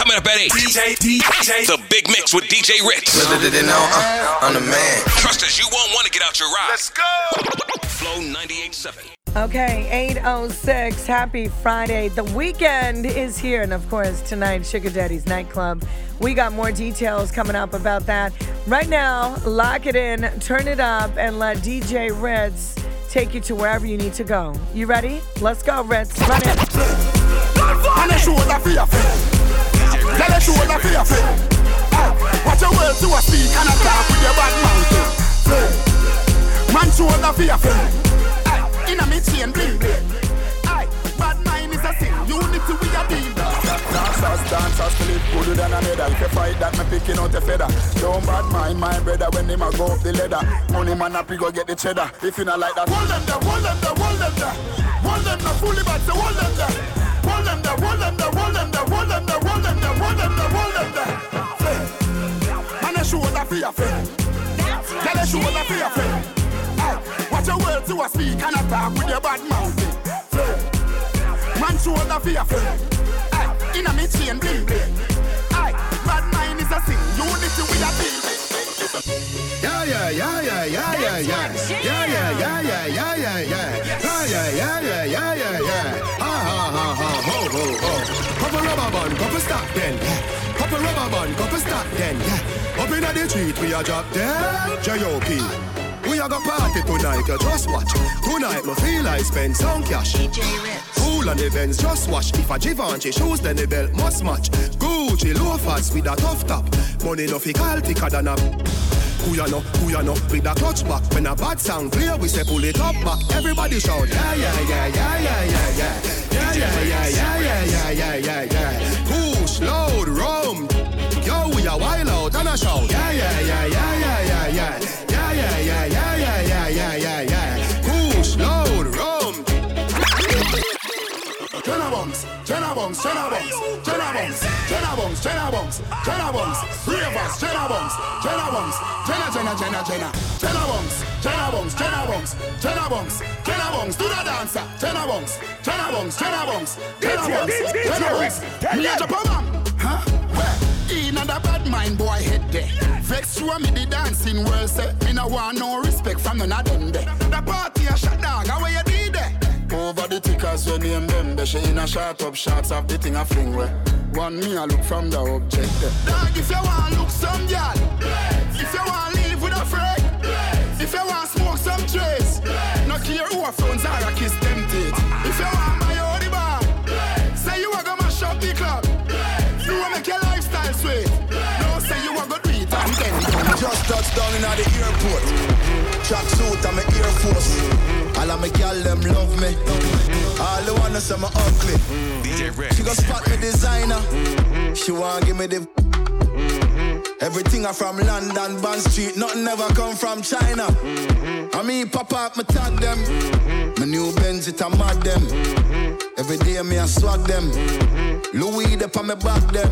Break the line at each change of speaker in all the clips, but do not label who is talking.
Coming up at 8. DJ, DJ. The Big Mix with DJ Ritz.
uh, I'm the man.
Trust us, you won't want to get out your ride. Let's go. Flow 98.7.
Okay, 806. Happy Friday. The weekend is here. And of course, tonight, Sugar Daddy's nightclub. We got more details coming up about that. Right now, lock it in, turn it up, and let DJ Ritz take you to wherever you need to go. You ready? Let's go, Ritz. Run it.
Tell a shoulder for your ah, Watch your words to a speak and a talk with your bad mouth. Man shoulder for your ah, Inna me chain bling bling. Aye, bad mind is a sin. Unity we a deal. Dancers, dancers, Philip gooder than a medal. If you fight that, me picking out a feather. Don't bad mind my brother when him a go up the ladder. Money man up, he go get the cheddar. If you not like that, hold them there, hold them there, hold them there. Hold them there, fully bad, so hold them there. Hold them there, hold them there, hold them there, hold them there, hold them there, hold them there, hold them there. Man, a shoulder for your friend. Tell a shoulder for your friend. Watch your words you a speak and a talk with your bad mouth. Man for your friend. Aye, inna me chain bling bling. Aye, bad mind is a sin. Unity we a build.
Yeah, yeah, yeah, yeah, yeah, yeah, yeah. Yeah, yeah, yeah, yeah, yeah, yeah, yeah. Yeah, yeah, yeah, yeah, yeah, yeah, yeah. Ha, ha, ha, ha, ho, ho, ho. Pop a rubber band, pop a stock then. Pop a rubber band, pop a stock then. Yeah. Up inna the street, we a drop dead. J.O.P. A go party tonight, you just watch. Tonight, me feel I spend some cash. Cool on the Benz, just watch. If a Givenchy shoes, then the belt must match. Gucci loafers with a tough top. Money no fi call thicker than a. Who ya know, who ya know, with a clutch back. When a bad sound clear, we say pull it up back. Everybody shout, yeah, yeah, yeah, yeah, yeah, yeah, yeah. Yeah, yeah, yeah, yeah, yeah, yeah, yeah, yeah, yeah. Push, load, rum. Yo, we a wild out and a shout. Yeah, yeah, yeah, yeah,
Bunks, Jenna bunks, Jenna bunks, Jenna bunks, Jenna bunks, Jenna bunks, Jenna of us, Jenna bunks, Jenna bunks, Jenna, Jenna, Jenna, Jenna, Jenna bunks, Jenna bunks, Jenna bunks, Jenna bunks, Jenna bunks, do the dancer, Jenna bunks, Jenna bunks, Jenna bunks, Jenna bunks, Jenna bunks, me a Japan, huh? In a bad mind boy head there. Vex through me the dancing world say me no want no respect from none of them there. The party a shot dog, how you? Over the tickers when name them there. She in a shot up shots of the thing a fling where. One me a look from the object there. Dog if you want to look some girl, if you want to live with a friend, if you want to smoke some trace, no care who a phones are a kiss them teeth. If you want my own bar, say you a go mash up the club. You a make your lifestyle sweet. No say you a go do it and then.
Just touched down in the airport. Track suit and my Air Force. My gal them love me. All the wanna say me ugly. DJ She gon' spot me designer. Mm-hmm. She wanna give me the. Everything I from London, Bond Street, nothing ever come from China. I mean, pop up, me tag them. My new Benz, it a mad them. Every day me I swag them. Louis, they on me back them.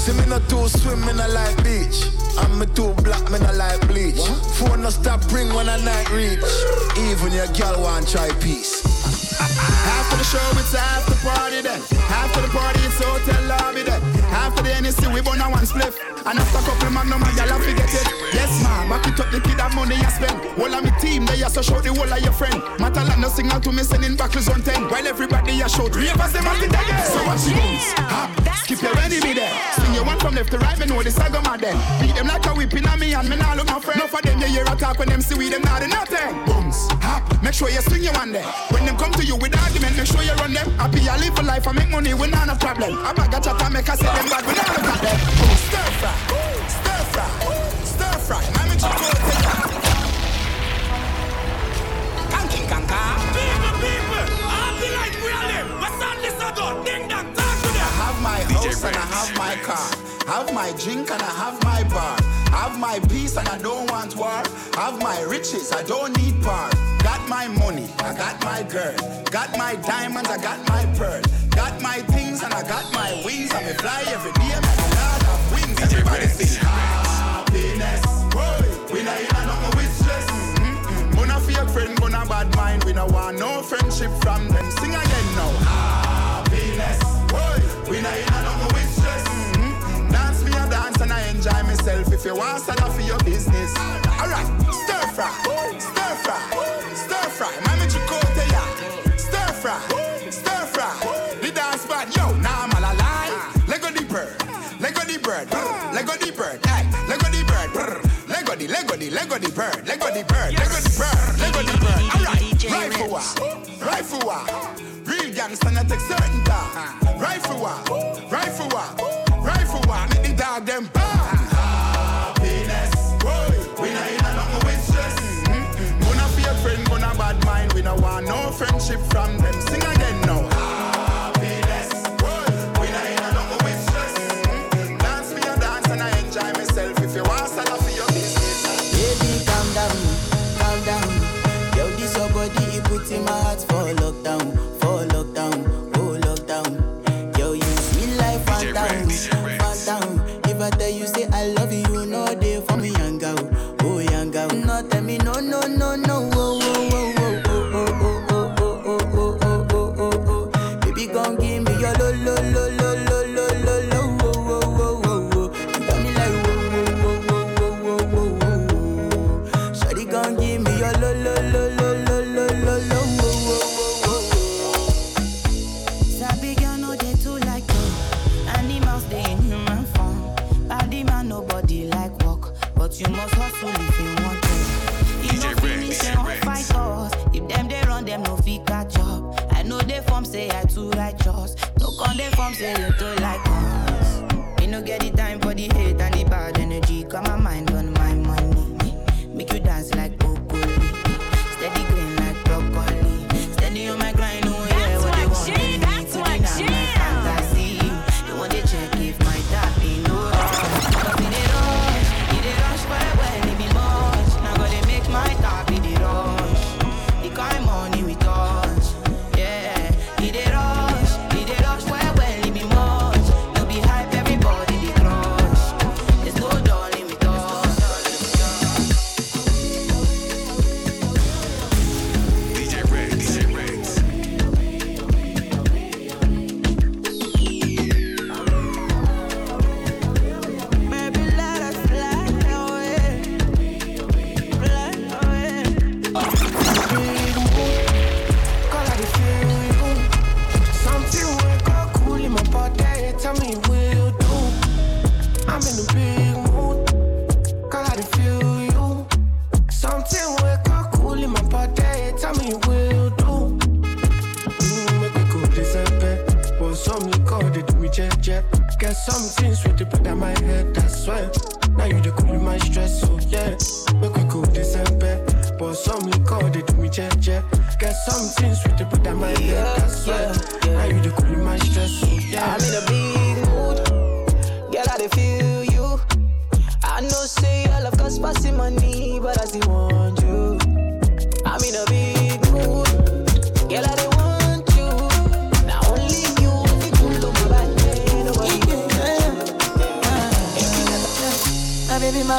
See me not too swim, me not like beach. I'm me too black, me not like bleach. What? Phone no stop ring when I night reach. Even your girl want try peace.
Half of the show, it's after party then. Half of the party, it's hotel lobby then. The NSC, we burn a one spliff. And after a couple of magnum, my gal forget it. Yes, ma, back it up the kid that money you spend. All of me team, they also show the whole of your friend. Matter like no signal to me sending back on 10. While everybody you show three of us, them at the again. So what she moves? Hop, skip your enemy there. Swing your one from left to right, me know this I go mad then. Beat them like a whipping on me and me now look my friend. No for them, you hear a talk when them see we them not in nothing. Booms, hop, make sure you swing your one there. When them come to you with argument, make sure you run them. Happy I live for life, I make money, we not a problem. I bag a chat make a say them bad, we not look at them. Stir fry, stir fry, stir fry. I'm in Chipotle. Kanking kanka.
People, people, light we are live. What's on this ago? Ding dong, talk to them.
I have my house and I have my car. Have my drink and I have my bar. Have my peace and I don't want war. Have my riches, I don't need power. Got my money, I got my girl. Got my diamonds, I got my pearl. Got my things and I got my wings. I may fly every day, I'm a lot of wings. Everybody sing happiness. Boy, we not in a nothing with stress. Mm-hmm. Gonna fake friend, gonna bad mind. We no want no friendship from them. Sing again now. Happiness. Boy, we not in a nothing if you want salad for your business. Alright, stir fry, stir fry, stir fry. Mami chicote ya, stir fry, stir fry. The dance bad, yo, now I'm all alive. Lego the bird, Lego the bird, Lego the bird, hey, Lego the bird, Lego the, Lego the, Lego the bird, Lego the bird, Lego the bird, Lego the bird. Alright, rifle wa, rifle wa. Real gangsta not take certain dog. Rifle wa, rifle wa, rifle
Righteous. No con dey form say you too like us. Me no get the time for the hate and the bad energy. Got my mind on my money.
Jet. Get something sweet to put on my head. That's why. Now you the cool my stress, so yeah. Make we go December. But some liquor they do me jet jet. Get something sweet to put on my head. That's why.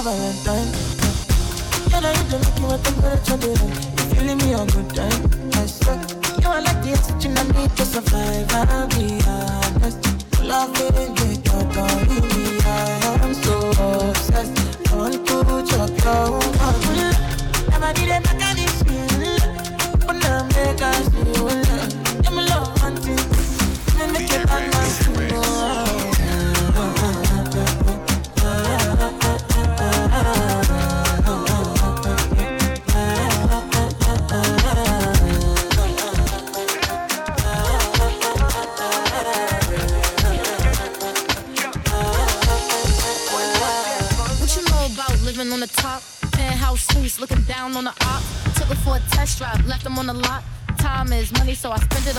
My Valentine. Can I you make you a temperature different? You feeling me a good time? I swear. You are like the oxygen I need to survive. I'll be honest. Love it, get your body. I am so obsessed. To chop your heart. Never it like this. But now make us feel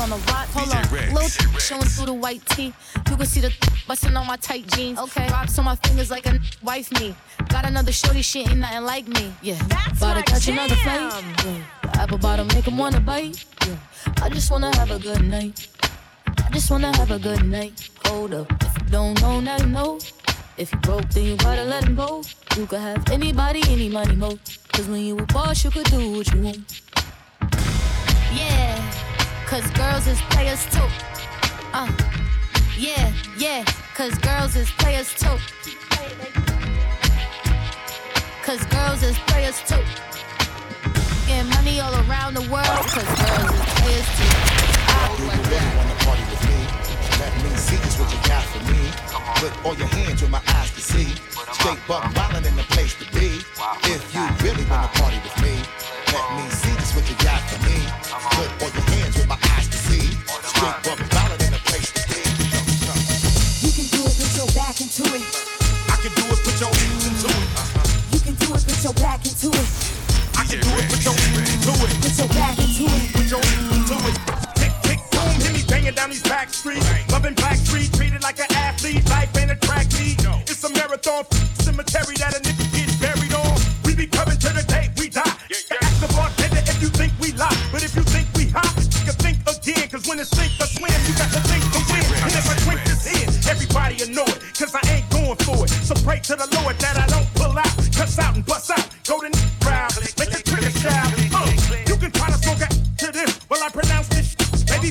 on
the rock. Hold on, little
Rex.
showing through the white tee. You can see the busting on my tight jeans. Okay, rocks on my fingers like a wife me. Got another shorty, she ain't nothing like me. Yeah,
That's
About to catch another
jam.
fight. Yeah. Apple bottom make 'em wanna bite. Yeah, I just wanna have a good night. I just wanna have a good night. Hold up, if you don't know, now you know. If you broke, then you gotta let him go. You could have anybody, any money, mo. Cause when you a boss, you could do what you want. Yeah, cause girls is players too. Uh, yeah, yeah, cause girls is players too. cause girls is players too. Getting money all around the world, cause girls is players too. I
Let me see just what you got for me. Put all your hands where my eyes can see. Straight buck violin in the place to be. If you really wanna party with me, let me see just what you got for me. Put all your hands where my eyes can see. Straight buck violin in the place to be.
You can do it, put your back into it.
I can do it, put your ears into it.
You can do it, put your back into it.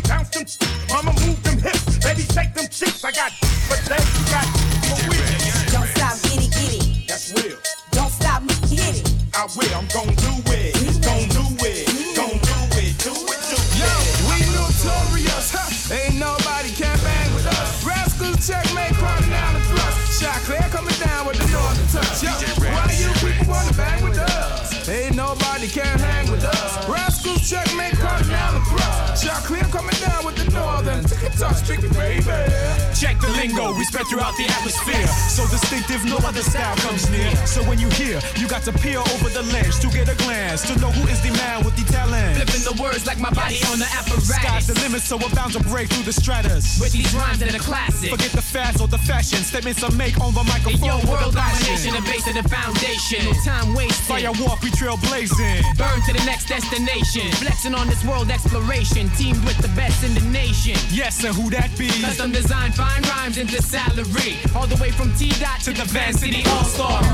Baby, bounce them. shit. Mama, move them hips. Baby, shake them cheeks. I got, but they got for real.
Don't stop, get it, get it.
That's real.
Don't stop, hit it.
I will. I'm gon' do it. Gon' do it. Gon' do it. Do it. Do it.
Yo, we notorious, huh? Ain't nobody can bang with us. Rascalz checkmate, Kardinal the thrust. Choclair coming down with the northern touch. Yo, why you people wanna bang with us? Ain't nobody can hang tricky baby.
Check the lingo we spread throughout the atmosphere. So distinctive, no other style comes near. So when you hear, you got to peer over the ledge to get a glance to know who is the man with the talent.
Flipping the words like my body on the apparatus.
Sky's the limit, so we're bound to break through the stratus.
With these rhymes that are classic.
Forget the fads or the fashion. Statements I make on the microphone. with
world domination, the base of the foundation. No time wasted.
Fire walk, we trail blazing.
Burn to the next destination. Flexing on this world exploration. Teamed with the best in the nation.
Yes, and who that be?
Custom design, fine rhymes into salary. All the way from T dot to the Van City All Star.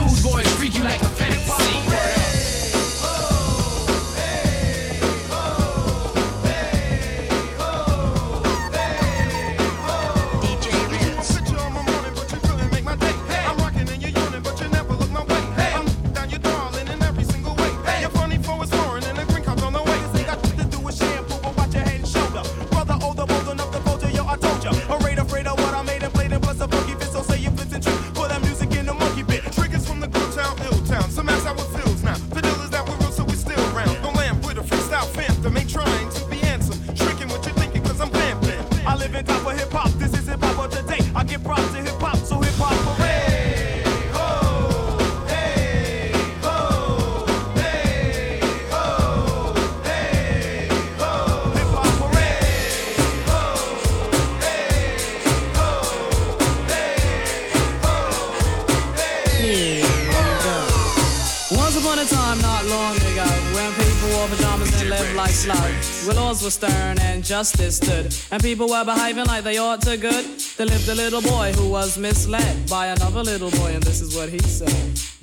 Were
stern and justice stood, and people were behaving like they ought to good, there lived a little boy who was misled by another little boy, and this is what he said.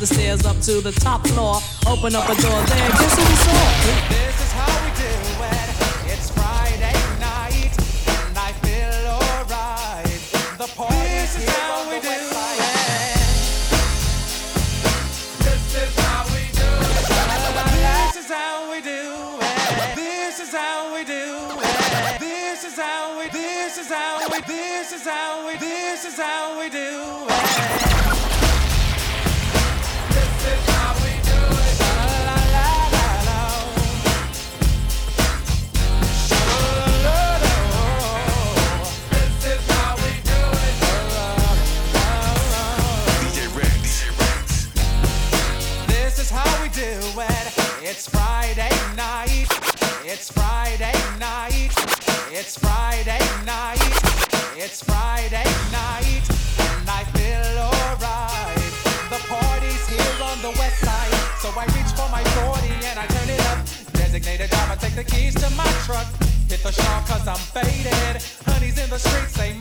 the stairs up to the top floor. Open up a door there. Guess who
we saw? I'm faded. Honey's in the streets, ain't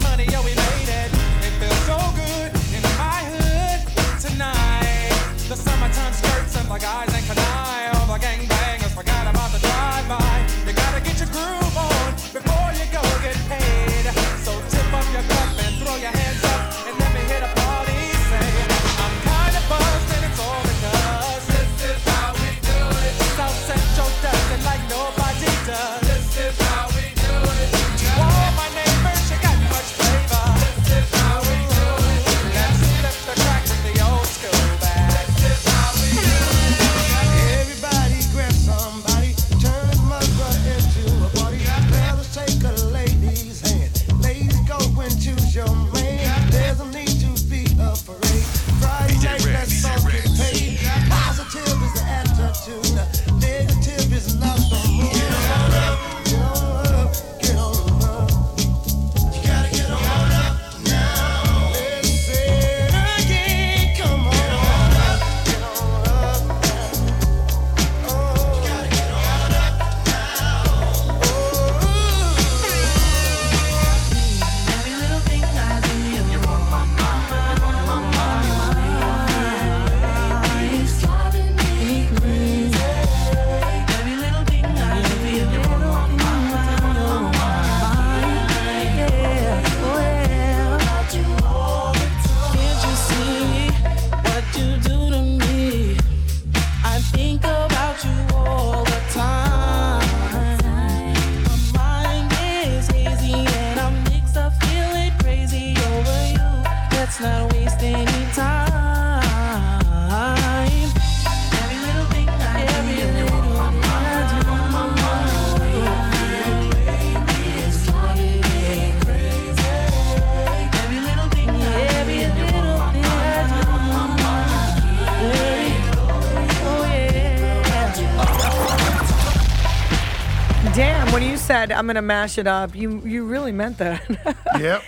I'm gonna mash it up. You you really meant that.
yep.